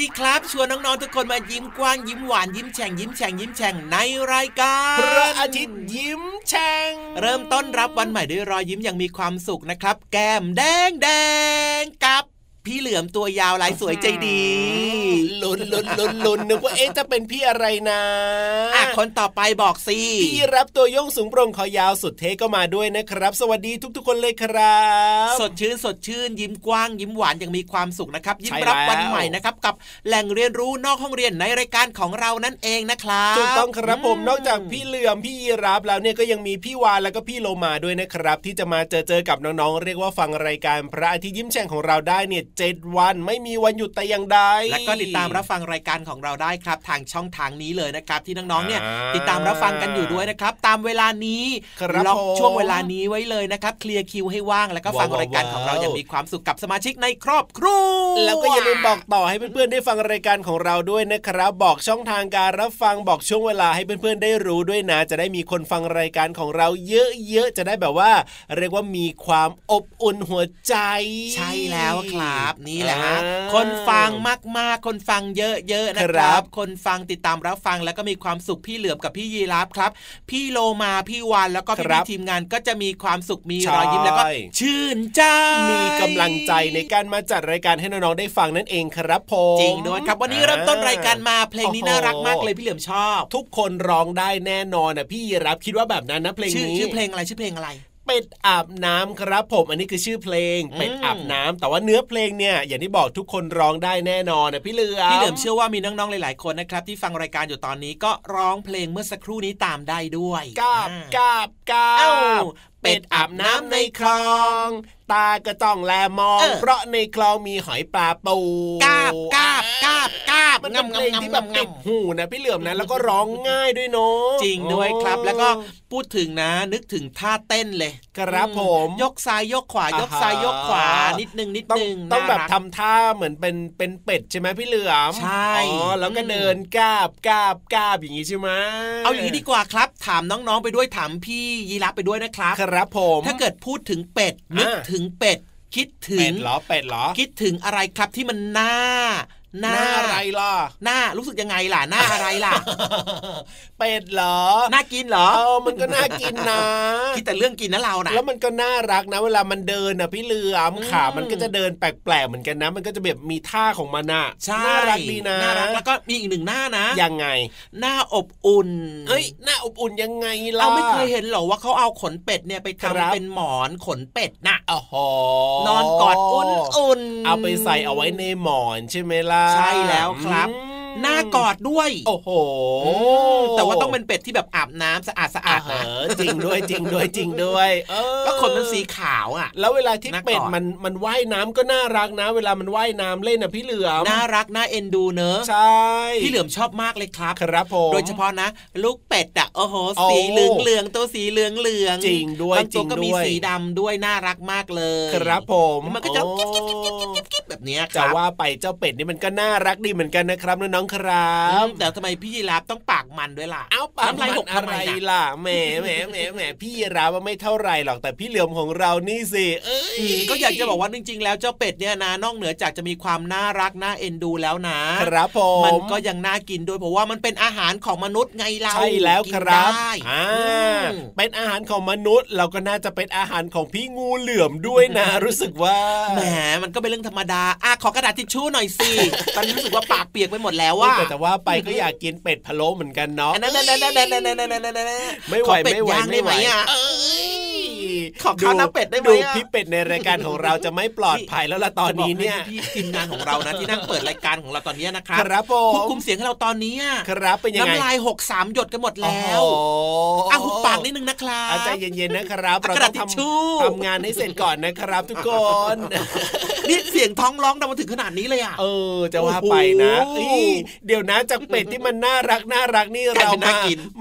ดีครับ ชวนน้องๆทุกคนมายิ้มกว้างยิ้มหวานยิ้มแฉ่งยิ้มแฉ่งยิ้มแฉ่งในรายการพระอาทิตย์ยิ้มแฉ่งเริ่มต้นรับวันใหม่ด้วยรอยยิ้มอย่างมีความสุขนะครับ แก้มแดงแดงกับ พี่เหลือมตัวยาวลายสวยใจดีลุ้นลุ้นลุ้นลุ้นนึกว่าเอ๊ะจะเป็นพี่อะไรนะอะคนต่อไปบอกสิพี่รับตัวโยงสูงโปร่งคอยาวสุดเท่ก็มาด้วยนะครับ สวัสดีทุก ๆ คนเลยครับ สดชื่นสดชื่นยิ้มกว้างยิ้มหวานอย่างมีความสุขนะครับ ยิ้มใช่รับแล้ววันใหม่นะครับกับแหล่งเรียนรู้นอกห้องเรียนในรายการของเรานั่นเองนะครับถูกต้องครับผมมนอกจากพี่เหลือมพี่ยีรับแล้วเนี่ยก็ยังมีพี่วานแล้วก็พี่โลมาด้วยนะครับ ที่จะมาเจอเจอกับน้องๆเรียกว่าฟังรายการพระอาทิตย์ยิ้มแฉ่งของเราได้เนี่ยเจ็ดวัน ไม่มีวันหยุดแต่อย่างใด และก็ติดตามรับฟังรายการของเราได้ครับ ทางช่องทางนี้เลยนะครับ ที่น้องๆเนี่ยอ่าติดตามรับฟังกันอยู่ด้วยนะครับ ตามเวลานี้ครับล็อกผมช่วงเวลานี้ไว้เลยนะครับ เคลียร์คิวให้ว่างแล้วก็ฟังว้าวรายการของเราว้าวอย่างมีความสุขกับสมาชิกในครอบครัวแล้วก็อย่าลืมบอกต่อให้เพื่อนๆได้ฟังรายการของเราด้วยนะครับ บอกช่องทางการรับฟังบอกช่วงเวลาให้เพื่อนๆได้รู้ด้วยนะ จะได้มีคนฟังรายการของเราเยอะๆจะได้แบบว่า เรียกว่ามีความอบอุ่นหัวใจ ใช่แล้วครับนี่แหละฮะอ่าคนฟังมากๆ คนฟังเยอะๆนะคครัรับบคนฟังติดตามรับฟังแล้วก็มีความสุขพี่เหลือมกับพี่ยีราฟครับ พี่โลมาพี่วานแล้วก็พี่ๆทีมงานก็จะมีความสุขมีรอยยิ้มแล้วก็ชื่นใจมีกำลังใจในการมาจัดรายการให้น้องๆได้ฟังนั่นเองครับผมจริงด้วยครับ วันนี้เริ่มต้นรายการมาเพลงนี้โอ้โหน่ารักมากเลยพี่เหลือมชอบ ทุกคนร้องได้แน่นอนนะพี่รับคิดว่าแบบนั้นนะเพลงชื่อนี้ชื่อเพลงอะไรชื่อเพลงอะไร เป็ดอาบน้ำครับผม อันนี้คือชื่อเพลงอืมเป็ดอาบน้ำแต่ว่าเนื้อเพลงเนี่ยอย่างที่บอกทุกคนร้องได้แน่นอนนะพี่เหลือมพี่เหลือมเชื่อว่ามีน้องๆหลายๆคนนะครับที่ฟังรายการอยู่ตอนนี้ก็ร้องเพลงเมื่อสักครู่นี้ตามได้ด้วยกาบอ่กาบกาเอ้าบ เป็ดอาบน้ำในคลอง ตาก็ต้องแลมองเออเพราะในคลองมีหอยปลาปูกาบกาบกาบกาบมันเป็นเพลงงำที่แบบงำติดหูนะพี่เหลือมนะแล้วก็ร้องง่ายด้วยเนาะจริงด้วยครับ แล้วก็พูดถึงนะ นึกถึงท่าเต้นเลย ครับอืผม ยกซ้ายยกขวาอ่าฮะยกซ้ายยกขวานิดนึงนิดต้องนึงต้องแบบน่ารักทำท่าเหมือนเป็นเป็นเป็ดใช่ไหมพี่เหลือมใช่อ๋อแล้วก็อืมเดินกาบกาบกาบอย่างนี้ใช่ไหมเอาอย่างนี้ดีกว่าครับ ถามน้องๆไปด้วยถามพี่ยีรับไปด้วยนะครับครับผม ถ้าเกิดพูดถึงเป็ดนึกอ่าถึงเป็ด คิดถึเป็งดเหรอเป็ดเหรอคิดถึงอะไรครับที่มันหน้า หน้าหน้าอะไรล่ะ หน้ารู้สึกยังไงล่ะ หน้าอะไรล่ะ เป็ดเหรอ น่ากินเหรอ เออ มันก็น่ากินนะ คิดแต่เรื่องกินนะเรานะแล้วมันก็น่ารักนะ เวลามันเดินนะพี่เหลือมอืมขา มันก็จะเดินแปลกๆเหมือนกันนะ มันก็จะแบบมีท่าของมันน่ะใช่น่ารักดีนะ น่ารัก แล้วก็มีอีกหนึ่งหน้านะ ยังไง หน้าอบอุ่น เฮ้ย หน้าอบอุ่นยังไงล่ะเราไม่เคยเห็นหรอว่าเขาเอาขนเป็ดเนี่ยไปครับทำเป็นหมอนขนเป็ดน่ะอ๋อโหนอนกอดอุ่นๆ เอาไปใส่เอาไว้ในหมอนใช่ไหมล่ะใช่แล้วครับ หน้ากอดด้วย โอ้โหอืมแต่ว่าต้องเป็นเป็ดที่แบบอาบน้ำสะอาดสะอาดนะจริงด้วยจริงด้วยจริงด้วยเออก็ขนมันสีขาวอะ แล้วเวลาที่เป็ดมันมันว่ายน้ำก็น่ารักนะ เวลามันว่ายน้ำเล่นอะพี่เหลือมน่ารักน่าเอ็นดูเนอะใช่พี่เหลือมชอบมากเลยครับครับผมโดยเฉพาะนะ ลูกเป็ดอะโอ้โหสีเหลืองเหลืองตัวสีเหลืองเหลืองจริงด้วยบางตัวก็มีสีดำด้วยน่ารักมากเลย ครับผมมันก็จะกิ๊บกิ๊บกิ๊บกิ๊บกิ๊บแบบนี้จะว่าไปเจ้าเป็ดนี่มันก็น่ารักดีเหมือนกันนะครับน้องๆครับ แต่ทำไมพี่ยีราฟต้องปากมันด้วยล่ะ เอ้าปากมันอะไรล่ะแหมแหมแหมแหมพี่ยีราฟไม่เท่าไรหรอกแต่พี่เหลือมของเรานี่สิเอ้ยก็อยากจะบอกว่าจริง ๆ แล้วเจ้าเป็ดเนี่ยนะนอกเหนือจากจะมีความน่ารักน่าเอ็นดูแล้วนะครับผมมันก็ยังน่ากินด้วยเพราะว่ามันเป็นอาหารของมนุษย์ไงเราใช่แล้วครับอ่าเป็นอาหารของมนุษย์เราก็น่าจะเป็นอาหารของพี่งูเหลือมด้วยนะ รู้สึกว่าแหมมันก็เป็นเรื่องธรรมดาอะขอกระดาษทิชชู่หน่อยสิตอนนี้รู้สึกว่าปากเปียกไปหมดแล้วแล้วว่าแต่ว่าไปก็อยากกินเป็ดพะโล้เหมือนกันเนาะไม่ไหวไม่ไหวไม่ไหวอะ ขอข้าวน้ำเป็ดได้ไหมดูพี่เป็ดในรายการของเราจะไม่ปลอดภัยแล้วล่ะตอนนี้เนี่ยพี่ทีมงานของเรานะที่นั่งเปิดรายการของเราตอนนี้นะครับครับผมควบคุมเสียงให้เราตอนนี้ครับเป็นยังไงน้ำลายหกสามหยดกันหมดแล้วอะหุบปากนิดนึงนะครับใจเย็นๆนะครับเราต้องทำทำงานให้เสร็จก่อนนะครับ ทุกคนนี่เสียงท้องร้องดังมาถึงขนาดนี้เลยอะเออจะว่าไปนะเดี๋ยวนะจากเป็ดที่มันน่ารักน่ารักนี่เรามา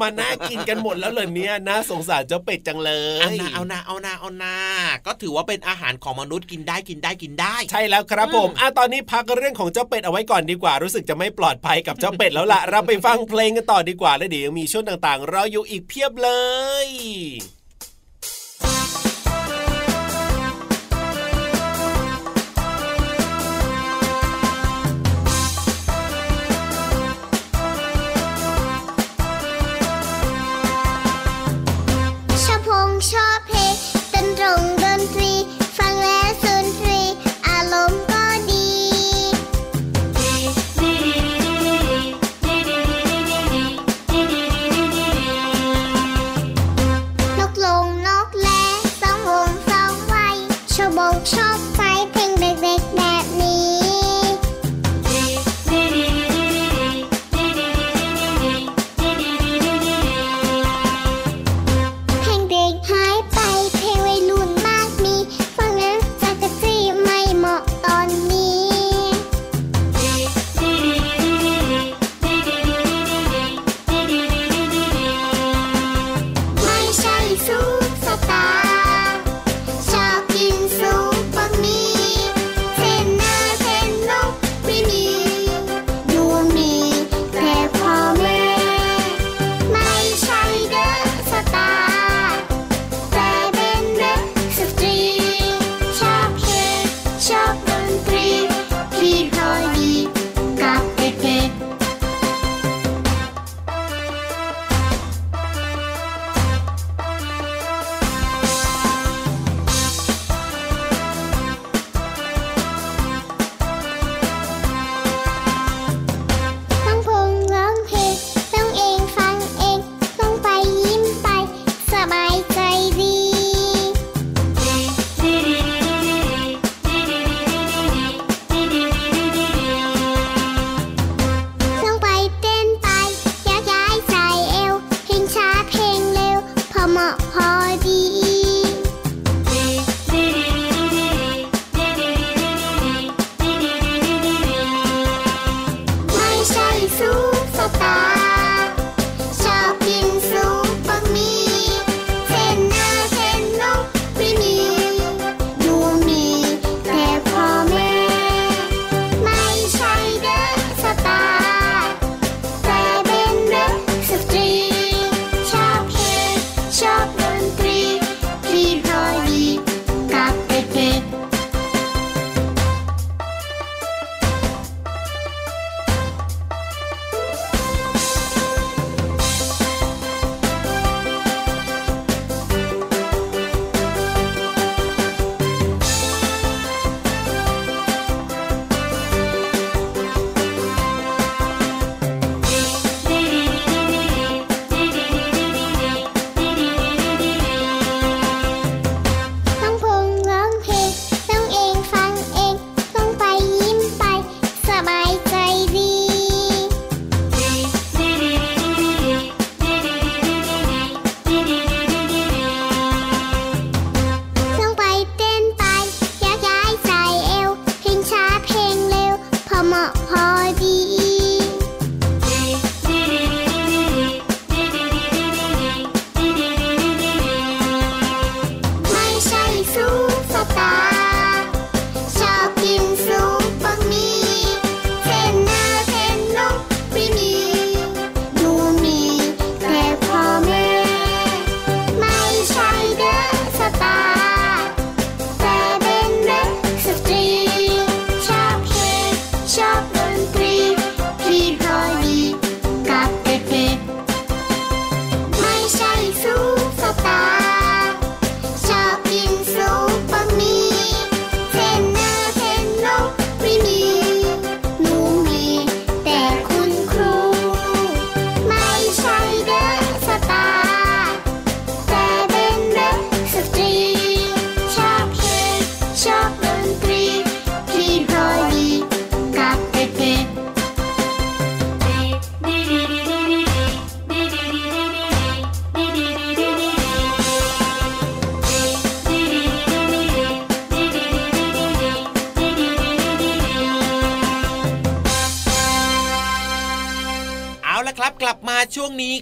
มาน่ากินกันหมดแล้วเลยเนี่ยน่าสงสารเจ้าเป็ดจังเลยเอานาเอานาเอานาเอานาก็ถือว่าเป็นอาหารของมนุษย์กินได้กินได้กินได้ ใช่แล้วครับผมอะตอนนี้พักเรื่องของเจ้าเป็ดเอาไว้ก่อนดีกว่า รู้สึกจะไม่ปลอดภัยกับเจ้าเป็ดแล้วล่ะเราไปฟังเพลงกันต่อดีกว่าแล้วเดี๋ยวมีช่วงต่างๆรออยู่อีกเพียบเลย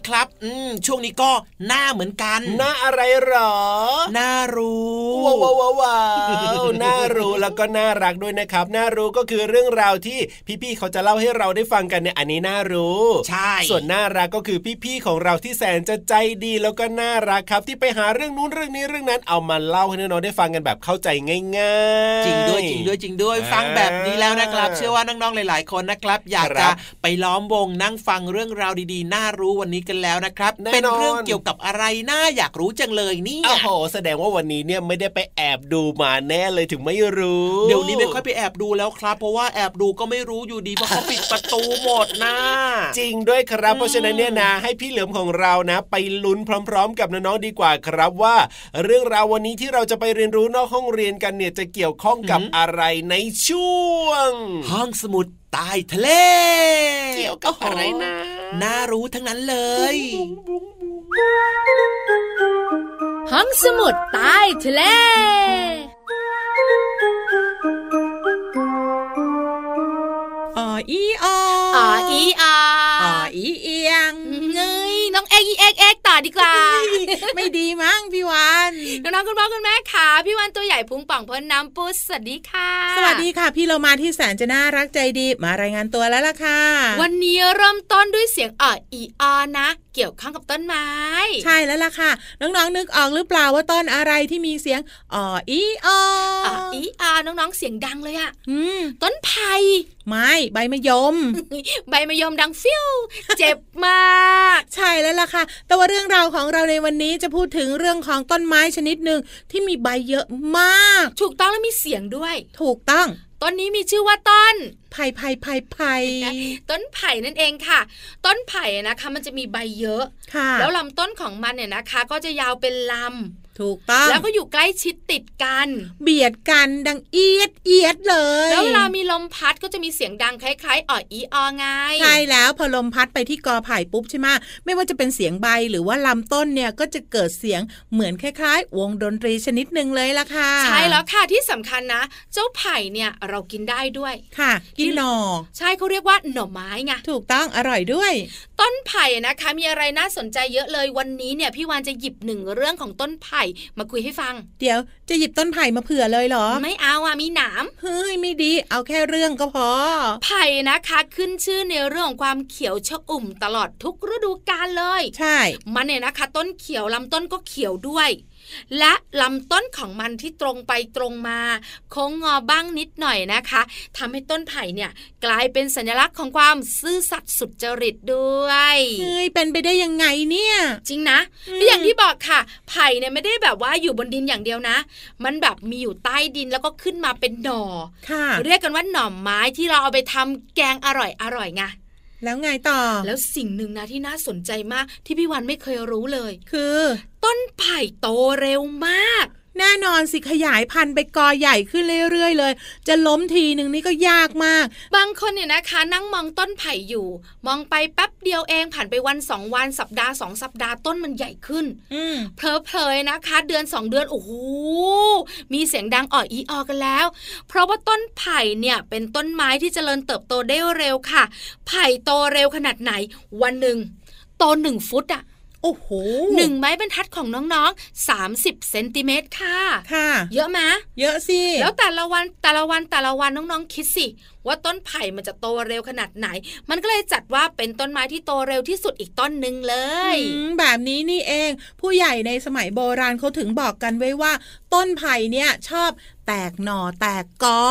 ครับ อืมช่วงนี้ก็หน้าเหมือนกันหน้าอะไรหรอหน้ารู้ว้าวว้าวว้าวน่ารู้แล้วก็น่ารักด้วยนะครับน่ารู้ก็คือเรื่องราวที่พี่ๆเขาจะเล่าให้เราได้ฟังกันเนี่ยอันนี้น่ารู้ใช่ส่วนน่ารักก็คือพี่ๆของเราที่แสนจะใจดีแล้วก็น่ารักครับ ที่ไปหาเรื่องนู้นเรื่องนี้เรื่องนั้นเอามาเล่าให้น้องๆได้ฟังกันแบบเข้าใจง่ายๆ จริงด้วยจริงด้วยจริงด้วยฟังแบบนี้แล้วนะครับ เชื่อว่าน้องๆหลาย ๆ คนนะครับ อยากครัจะบไปล้อมวงนั่งฟังเรื่องราวดีๆ น่ารู้วันนี้กันแล้วนะครับแน่นอนเป็นเรื่องเกี่ยวกับอะไรน่าอยากรู้จังเลยเนี่ยโอ้โหแสดงว่าวันนี้เนี่ยไม่ได้ไปแอบดูมาแน่เลยถึงไม่รู้ เดี๋ยวนี้ไม่ค่อยไปแอบดูแล้วครับ เพราะว่าแอบดูก็ไม่รู้อยู่ดีเพราะเขาปิดประตูหมดนะจริงด้วยครับอืมเพราะฉะนั้นเนี่ยนะให้พี่เหลือมของเรานะ ไปลุ้นพร้อม ๆ กับน้องๆดีกว่าครับว่า เรื่องราววันนี้ที่เราจะไปเรียนรู้นอกห้องเรียนกันเนี่ยจะเกี่ยวข้องกับอะไรในช่วง ห้องสมุดใต้ทะเล เกี่ยวกับอะไรนะ น่ารู้ทั้งนั้นเลยห้องสมุดใต้ทะเลอออีอออ๋ออีอาออ องเอ็กอีเอ็กเอ็กต่อดีกว่า ไม่ดีมั้งพี่วันน้องๆคุณพ่อคุณแม่ขาพี่วันตัวใหญ่พุงป่องพ้นน้ำปุสสวัสดีค่ะ สวัสดีค่ะ พี่เรามาที่แสนจะน่ารักใจดีมารายงานตัวแล้วล่ะค่ะ วันนี้เริ่มต้นด้วยเสียงอ่ออีออนะ เกี่ยวข้องกับต้นไม้ ใช่แล้วล่ะค่ะ น้องๆนึกออกหรือเปล่าว่าต้นอะไรที่มีเสียงอออีอออ่ออีอาน้องๆเสียงดังเลยอะอืมต้นไผ่ ไม้ใบมะยม ใบมะยมดังฟิวเจ็บมาก ใช่แล้วล่ะค่ะ แต่ว่าเรื่องราวของเราในวันนี้จะพูดถึงเรื่องของต้นไม้ชนิดหนึ่งที่มีใบเยอะมาก ถูกต้องแล้วมีเสียงด้วย ถูกต้องต้นนี้มีชื่อว่าต้นไผ่ไผ่ไผ่ไผ่ต้นไผ่นั่นเองค่ะ ต้นไผ่นะคะมันจะมีใบเยอะค่ะแล้วลำต้นของมันเนี่ยนะคะ ก็จะยาวเป็นล ถูกต้องำแล้วก็อยู่ใกล้ชิดติดกัน เบียดกันดังเอียดเอียดเลย แล้วเวลามีลมพัดก็จะมีเสียงดังคล้ายๆอ่ออีออไงใช่แล้วพอลมพัดไปที่กอไผ่ปุ๊บใช่ไหมไม่ว่าจะเป็นเสียงใบหรือว่าลำต้นเนี่ยก็จะเกิดเสียงเหมือนคล้าย ๆ วงดนตรีชนิดหนึ่งเลยล่ะค่ะ ใช่แล้วค่ะที่สำคัญนะ เจ้าไผ่เนี่ยเรากินได้ด้วยค่ะ กินหนอใช่เขาเรียกว่าหน่อไม้ไงถูกต้องอร่อยด้วย ต้นไผ่นะคะ มีอะไรน่าสนใจเยอะเลยวันนี้เนี่ยพี่วานจะหยิบหนึ่งเรื่องของต้นไผ่มาคุยให้ฟัง เดี๋ยวจะหยิบต้นไผ่มาเผื่อเลยเหรอ ไม่เอาอะมีหนามเฮ้ยไม่ดี เอาแค่เรื่องก็พอ ไผ่นะคะขึ้นชื่อในเรื่องของความเขียวชอุ่มตลอดทุกฤดูกาลเลย ใช่ มันเนี่ยนะคะ ต้นเขียวลำต้นก็เขียวด้วยและลำต้นของมันที่ตรงไปตรงมาโค้งงอบ้างนิดหน่อยนะคะทำให้ต้นไผ่เนี่ยกลายเป็นสัญลักษณ์ของความซื่อสัตย์สุจริตด้วยเฮ้ยเป็นไปได้ยังไงเนี่ย จริงนะอืมและอย่างที่บอกค่ะ ไผ่เนี่ยไม่ได้แบบว่าอยู่บนดินอย่างเดียวนะ มันแบบมีอยู่ใต้ดินแล้วก็ขึ้นมาเป็นหน่อค่ะเรียกกันว่าหน่อไม้ที่เราเอาไปทำแกงอร่อยอร่อยไง แล้วไงต่อ แล้วสิ่งหนึ่งนะที่น่าสนใจมากที่พี่วันไม่เคยรู้เลย คือ ต้นไผ่โตเร็วมาก แน่นอนสิขยายพันธุ์ไปกอใหญ่ขึ้นเรื่อยๆ เลย จะล้มทีหนึ่งนี่ก็ยากมาก บางคนเนี่ยนะคะ นั่งมองต้นไผ่อยู่ มองไปแป๊บเดียวเองผ่านไปวันสองวันสัปดาห์สองสัปดาห์ต้นมันใหญ่ขึ้นอืมเพลอเพลยนะคะ เดือนสองเดือนโอ้โหมีเสียงดังอ่ออีออกันแล้ว เพราะว่าต้นไผ่เนี่ยเป็นต้นไม้ที่เจริญเติบโตได้เร็วค่ะ ไผ่โตเร็วขนาดไหนวันหนึ่งโตหนึ่งฟุตอะ โอ้โหหนึ่งไม้บรรทัดของน้องๆ 30เซนติเมตรค่ะ ค่ะ เยอะไหมเยอะสิ แล้วแต่ละวันแต่ละวันแต่ละวันน้องๆ คิดสิ ว่าต้นไผ่มันจะโตเร็วขนาดไหน มันก็เลยจัดว่าเป็นต้นไม้ที่โตเร็วที่สุดอีกต้นหนึ่งเลยอืมแบบนี้นี่เอง ผู้ใหญ่ในสมัยโบราณเขาถึงบอกกันไว้ว่า ต้นไผ่เนี่ยชอบ แตกหน่อแตกกอ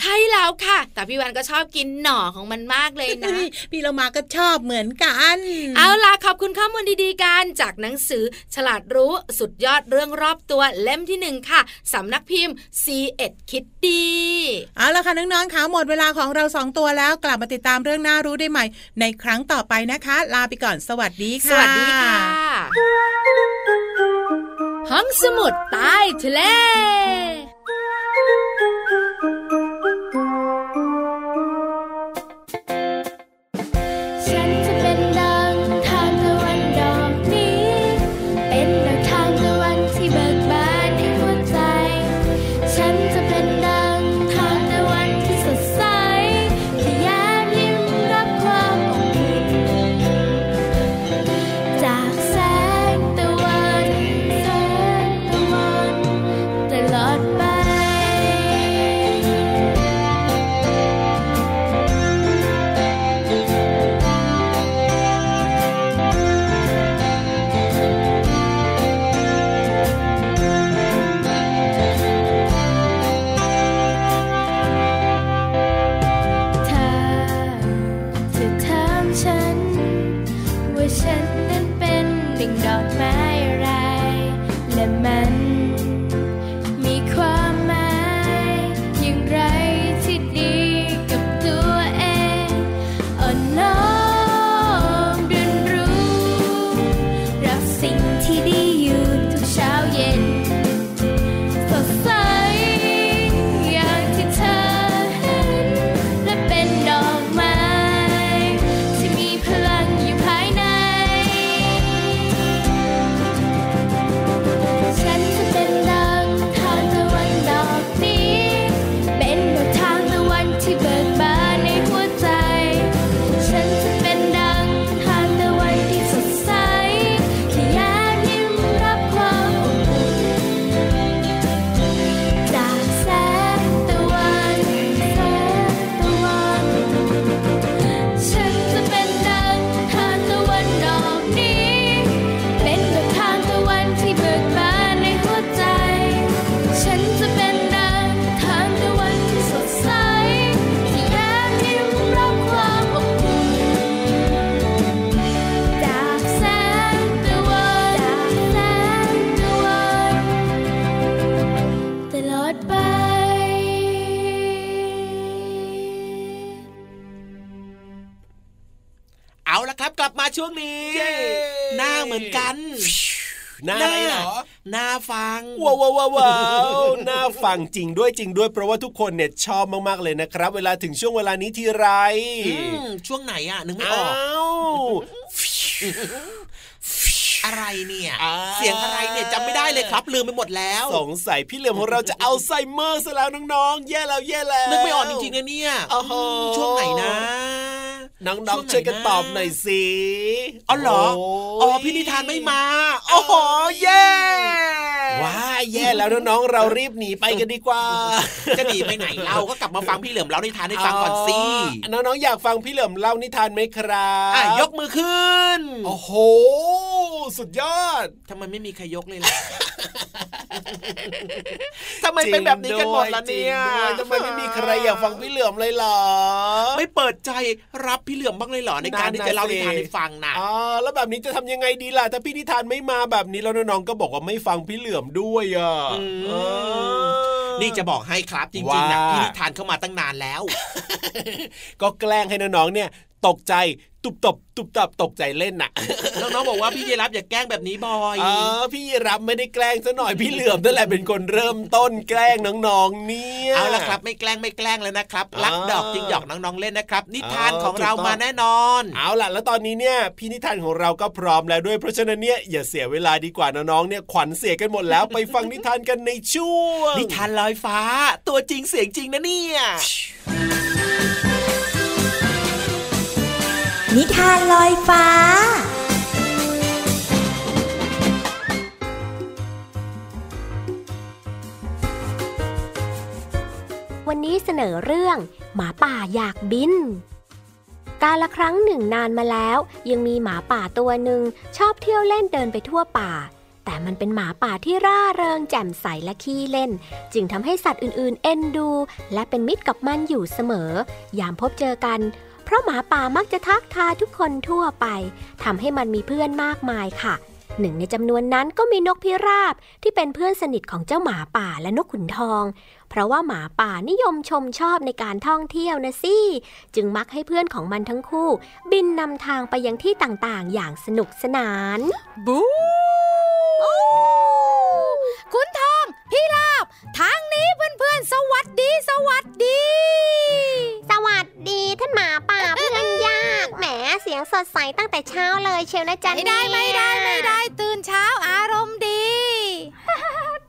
ใช่แล้วค่ะ แต่พี่วันก็ชอบกินหน่อของมันมากเลยนะเฮ้ยพี่เรามาก็ชอบเหมือนกัน เอาล่ะขอบคุณข้อมูลดีๆกันจากหนังสือ ฉลาดรู้สุดยอดเรื่องรอบตัวเล่มที่หนึ่งค่ะสำนักพิมพ์ C ีเอ็ดคิดดีเอาละค่ะน้องๆคะหมดเวลาของเราสองตัวแล้วกลับมาติดตามเรื่องน่ารู้ได้ใหม่ ในครั้งต่อไปนะคะ ลาไปก่อนสวัสดีสค่ะวัสดีค่ะห้องสมุดใต้ทะเล ฉัน ว่าฉันนั้นเป็นดิ่งดอกไม้ ฟังจริงด้วยจริงด้วยเพราะว่าทุกคนเนี่ยชอบมากๆเลยนะครับ เวลาถึงช่วงเวลานี้ทีไรอืมช่วงไหนอะนึกไม่ออ้าอกวอะไรเนี่ยอ่าเสียงอะไรเนี่ยจำไม่ได้เลยครับ ลืมไปหมดแล้ว สงสัยพี่เหลือมของเราจะเอาไซเมอร์ซะแล้วน้องๆ แย่แล้วแย่แล้วนึกไม่ออกจริงๆนะเนี่ยโอ้โหช่วงไหนนะน้องช่วงๆไหนช่วยกันนะตอบหน่อยสิอ๋อเหรอโยอ๋อพี่นิทานไม่มา โอ้โห เย่ ว้าแย่แล้วน้องๆเรารีบหนีไปกันดีกว่า จะหนีไปไหนเราก็กลับมาฟังพี่เหลิมเล่านิทานให้ฟังก่อนสิน้องๆอยากฟังพี่เหลือมเล่านิทานไหมครับอะยกมือขึ้น โอ้โห สุดยอดทำไมไม่มีใครยกเลยล่ะ ทำไมเป็นแบบนี้กันหมดล่ะเนี่ยจริงด้วยทำไมไม่มีใครอยากฟังพี่เหลือมเลยเหรอ ไม่เปิดใจรับพี่เหลือมบ้างเลยเหรอในการที่จะเล่านิทานให้ฟังน่ะอ่าแล้วแบบนี้จะทำยังไงดีล่ะถ้าพี่นิทานไม่มาแบบนี้แล้วน้องๆก็บอกว่าไม่ฟังพี่เหลือมด้วยอะอืมเออนี่จะบอกให้ครับจริงๆนะว่าพี่นิทานเข้ามาตั้งนานแล้ว ก็แกล้งให้น้องๆเนี่ยตกใจ ตุบตบตุบตับตกใจเล่นน่ะน้องๆบอกว่าพี่เยรับอย่าแกล้งแบบนี้บ่อยเออพี่รับไม่ได้แกล้งซะหน่อยพี่เหลือมนั่นแหละเป็นคนเริ่มต้นแกล้งน้องๆเนี่ยเอาละครับไม่แกล้งไม่แกล้งแล้วนะครับรักอ่าดอกจริงหยอกน้องๆเล่นนะครับ นิทานอ่าของเราถูกต้องมาแน่นอน เอาล่ะ แล้วตอนนี้เนี่ยพี่นิทานของเราก็พร้อมแล้วด้วยเพราะฉะนั้นเนี่ยอย่าเสียเวลาดีกว่าน้องๆเนี่ยขวัญเสียกันหมดแล้วไปฟังนิทานกันในช่วงนิทานลอยฟ้า ตัวจริงเสียงจริงนะเนี่ย นิทานลอยฟ้า วันนี้เสนอเรื่อง หมาป่าอยากบิน กาละครั้งหนึ่งนานมาแล้ว ยังมีหมาป่าตัวหนึ่งชอบเที่ยวเล่นเดินไปทั่วป่า แต่มันเป็นหมาป่าที่ร่าเริงแจ่มใสและขี้เล่น จึงทำให้สัตว์อื่นๆ เอ็นดู และเป็นมิตรกับมันอยู่เสมอ ยามพบเจอกัน เพราะหมาป่ามักจะทักทายทุกคนทั่วไปทำให้มันมีเพื่อนมากมายค่ะ หนึ่งในจำนวนนั้นก็มีนกพิราบที่เป็นเพื่อนสนิทของเจ้าหมาป่าและนกขุนทอง เพราะว่าหมาป่านิยมชมชอบในการท่องเที่ยวนะสิจึงมักให้เพื่อนของมันทั้งคู่ บินนำทางไปยังที่ต่างๆ อย่างสนุกสนาน บู คุณทอง พี่ลาบ ทางนี้เพื่อนๆ สวัสดี สวัสดี สวัสดีท่านหมาป่าเพื่อนยากแหมเสียงสดใสตั้งแต่เช้าเลยเชียวนะจ๊ะไม่ได้ไม่ได้ไม่ได้ตื่นเช้าอารมณ์ดี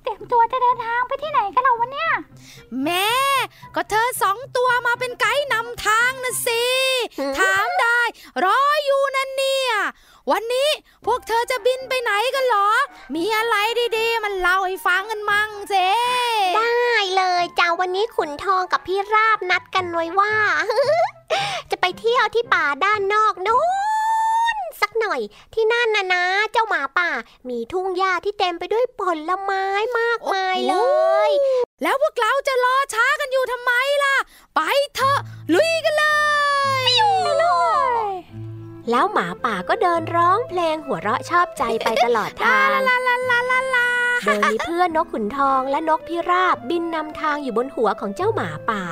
เตรียมตัวจะเดินทางไปที่ไหนกันเราวะเนี่ย แม่ ก็เธอสองตัวมาเป็นไกด์นำทางนะสิ ถามได้ รออยู่นั่นเนี่ย วันนี้พ วกเธอจะบินไปไหนกันเหรอ มีอะไรดีๆ มันเล่าให้ฟังกันมั่งเจได้เลยจ้าวันนี้ขุนทองกับพี่ราบนัดกันไว้ว่า จะไปเที่ยวที่ป่าด้านนอกนู้นสักหน่อย ที่นั่นนะนะ เจ้าหมาป่า มีทุ่งหญ้าที่เต็มไปด้วยผลไม้มากมายเลย แล้วพวกเราจะรอช้ากันอยู่ทำไมล่ะ ไปเถอะลุยกันเลย แล้วหมาป่าก็เดินร้องเพลงหัวเราะชอบใจไปตลอดทางลาลาลาลาลาโดยมีเพื่อนนกขุนทองและนกพิราบบินนำทางอยู่บนหัวของเจ้าหมาป่า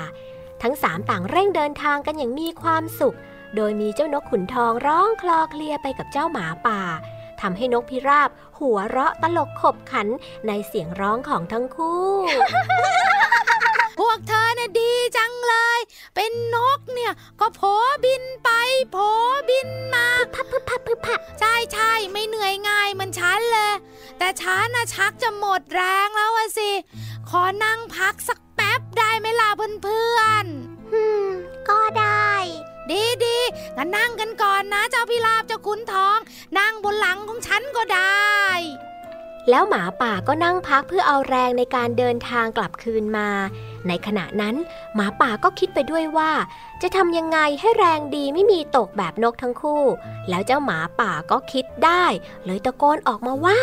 ทั้งสามต่างเร่งเดินทางกันอย่างมีความสุข โดยมีเจ้านกขุนทองร้องคลอเคลียไปกับเจ้าหมาป่าทำให้นกพิราบ หัวเราะตลกขบขันในเสียงร้องของทั้งคู่ พวกเธอน่ะดีจังเลย เป็นนกเนี่ยก็โผบินไปโผบินมาพับพึบพับพึบพับใช่ใช่ไม่เหนื่อยง่ายเหมันฉันเลย แต่ฉันน่ะชักจะหมดแรงแล้วอะสิ ขอนั่งพักสักแป๊บได้ไหมล่ะเพื่อนๆอืมก็ได้ดีดีงั้นนั่งกันก่อนนะเจ้าพิราบเจ้าขุนทอง นั่งบนหลังของฉันก็ได้ แล้วหมาป่าก็นั่งพักเพื่อเอาแรงในการเดินทางกลับคืนมา ในขณะนั้น หมาป่าก็คิดไปด้วยว่า จะทำยังไงให้แรงดีไม่มีตกแบบนกทั้งคู่ แล้วเจ้าหมาป่าก็คิดได้ เลยตะโกนออกมาว่า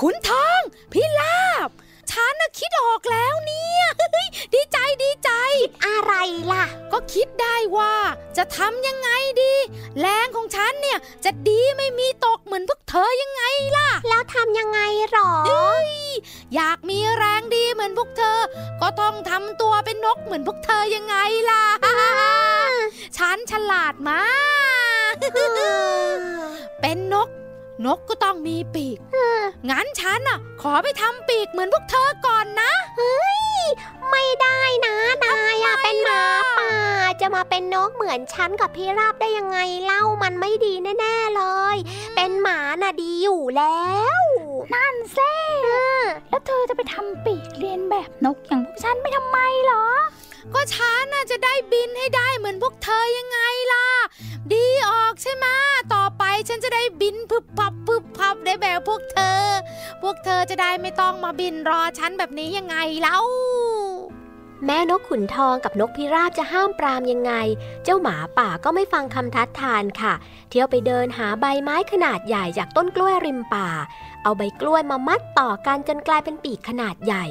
ขุนทองพิราบฉันน่ะคิดออกแล้วเนี่ยดีใจดีใจ อะไรล่ะ ก็คิดได้ว่าจะทำยังไงดี แรงของฉันเนี่ยจะดีไม่มีตกเหมือนพวกเธอยังไงล่ะ แล้วทำยังไงหรออยากมีแรงดี เหมือนพวกเธอ ก็ต้องทำตัวเป็นนกเหมือนพวกเธอยังไงล่ะ ฉันฉลาดมาก เป็นนก นกก็ต้องมีปีกงั้นฉันน่ะ ขอไปทำปีกเหมือนพวกเธอก่อนนะไม่ได้นะนายอะเป็นหมาป่า จะมาเป็นนกเหมือนฉันกับพี่ราบได้ยังไงเล่ามันไม่ดีแน่ๆเลย เป็นหมาน่ะดีอยู่แล้ว นั่นเซ่แล้วเธอจะไปทำปีกเรียนแบบนกอย่างพวกฉันไม่ทำไมเหรอ ก็ฉันน่ะจะได้บินให้ได้เหมือนพวกเธอยังไงล่ะ ดีออกใช่ไหมต่อไป ฉันจะได้บินพึบพับพึบพับได้แบบพวกเธอ พวกเธอจะได้ไม่ต้องมาบินรอฉันแบบนี้ยังไงเล่าแม่นกขุนทองกับนกพิราบจะห้ามปรามยังไง เจ้าหมาป่าก็ไม่ฟังคำทัดทานค่ะ เที่ยวไปเดินหาใบไม้ขนาดใหญ่จากต้นกล้วยริมป่า เอาใบกล้วยมามัดต่อกันจนกลายเป็นปีกขนาดใหญ่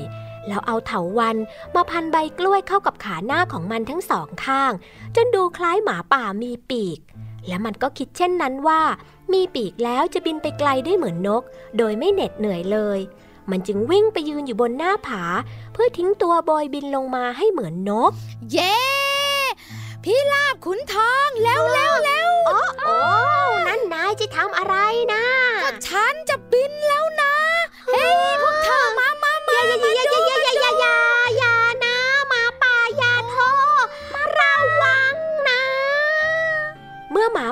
แล้วเอาเถาวันมาพันใบกล้วยเข้ากับขาหน้าของมันทั้งสองข้าง จนดูคล้ายหมาป่ามีปีก และมันก็คิดเช่นนั้นว่า มีปีกแล้วจะบินไปไกลได้เหมือนนก โดยไม่เหน็ดเหนื่อยเลย มันจึงวิ่งไปยืนอยู่บนหน้าผา เพื่อทิ้งตัวโบยบินลงมาให้เหมือนนก เย้ พี่ลาบขุนทองแล้วแล้วแล้วโอ้โอ้นั่นนายจะทำอะไรนะก็ฉันจะบินแล้วนะ เฮ้ยพวกเธอมามามาอย่าอย่าอ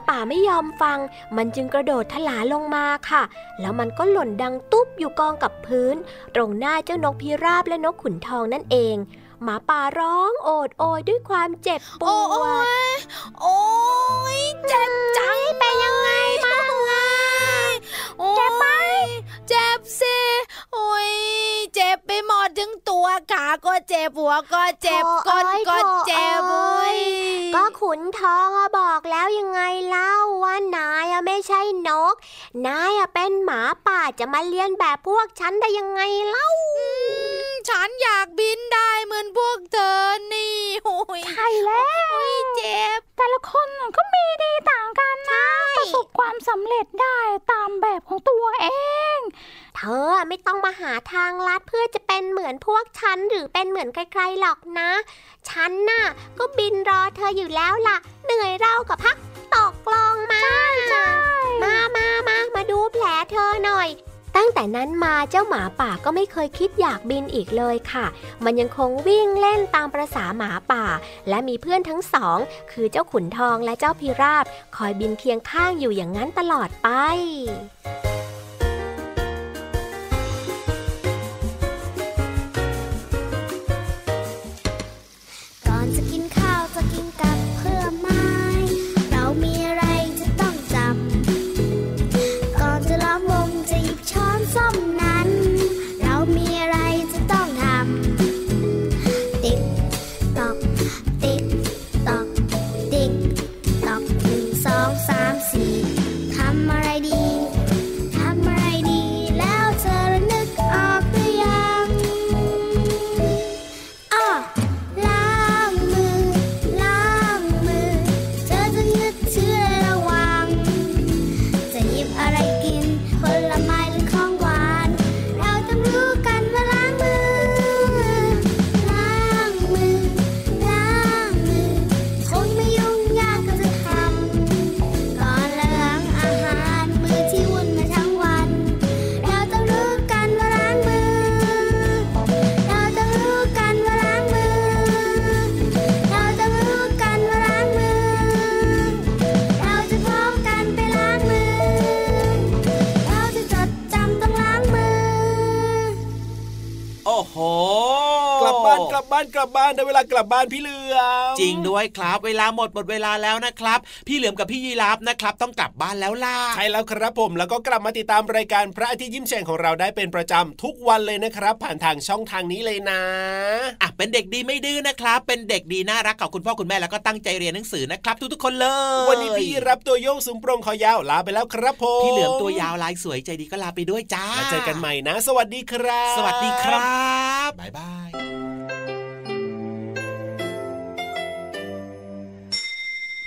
ป่าไม่ยอมฟัง มันจึงกระโดดถลาลงมาค่ะ แล้วมันก็หล่นดังตุ๊บอยู่กองกับพื้น ตรงหน้าเจ้านกพิราบและนกขุนทองนั่นเอง หมาป่าร้องโอดโอยด้วยความเจ็บปโอ้วโอ้ดยโอ้ยเจ็บจังเป็นยังไงบ้างอะเจ็บไหมเจ็บสิ โอ้ยเจ็บไปหมดทั้งตัวขาก็เจ็บหัวก็เจ็บก้นก็เจ็บเว้ยก็ขุนทองอะบอกแล้วยังไงเล่าว่านายอะไม่ใช่นก นายอะเป็นหมาป่าจะมาเลียนแบบพวกฉันได้ยังไงเล่าฉันอยากบินได้เหมือนพวกเธอนี่โอ้ยใช่แล้วโอ้ยเจ็บ แต่ละคนก็มีดีต่างกันนะประสบความสำเร็จได้ตามแบบของตัวเอง เธอไม่ต้องมาหาทางลัดเพื่อจะเป็นเหมือนพวกฉันหรือเป็นเหมือนใครๆหรอกนะ ฉันน่ะก็บินรอเธออยู่แล้วล่ะ เหนื่อยเรากับพักตกลงมา มามามามาดูแผลเธอหน่อย ตั้งแต่นั้นมาเจ้าหมาป่าก็ไม่เคยคิดอยากบินอีกเลยค่ะ มันยังคงวิ่งเล่นตามประษาหมาป่า และมีเพื่อนทั้งสอง คือเจ้าขุนทองและเจ้าพิราบ คอยบินเคียงข้างอยู่อย่างนั้นตลอดไป กลับบ้านกลับบ้านได้เวลากลับบ้านพี่เหลือมจริงด้วยครับ เวลาหมดหมดเวลาแล้วนะครับ พี่เหลือมกับพี่ยีรับนะครับ ต้องกลับบ้านแล้วล่ะใช่แล้วครับผมแล้วก็กลับมาติดตามรายการพระอาทิตย์ยิ้มแฉ่งของเราได้เป็นประจำทุกวันเลยนะครับ ผ่านทางช่องทางนี้เลยนะอะเป็นเด็กดีไม่ดื้อนะครับ เป็นเด็กดีน่ารักของคุณพ่อคุณแม่แล้วก็ตั้งใจเรียนหนังสือนะครับ ทุกๆคนเลย วันนี้พี่รับตัวโยงสูงโปร่งคอยาวลาไปแล้วครับผมพี่เหลือมตัวยาวลายสวยใจดีก็ลาไปด้วยจ้าแล้วเจอกันใหม่นะ สวัสดีครับ สวัสดีครับบ๊ายบาย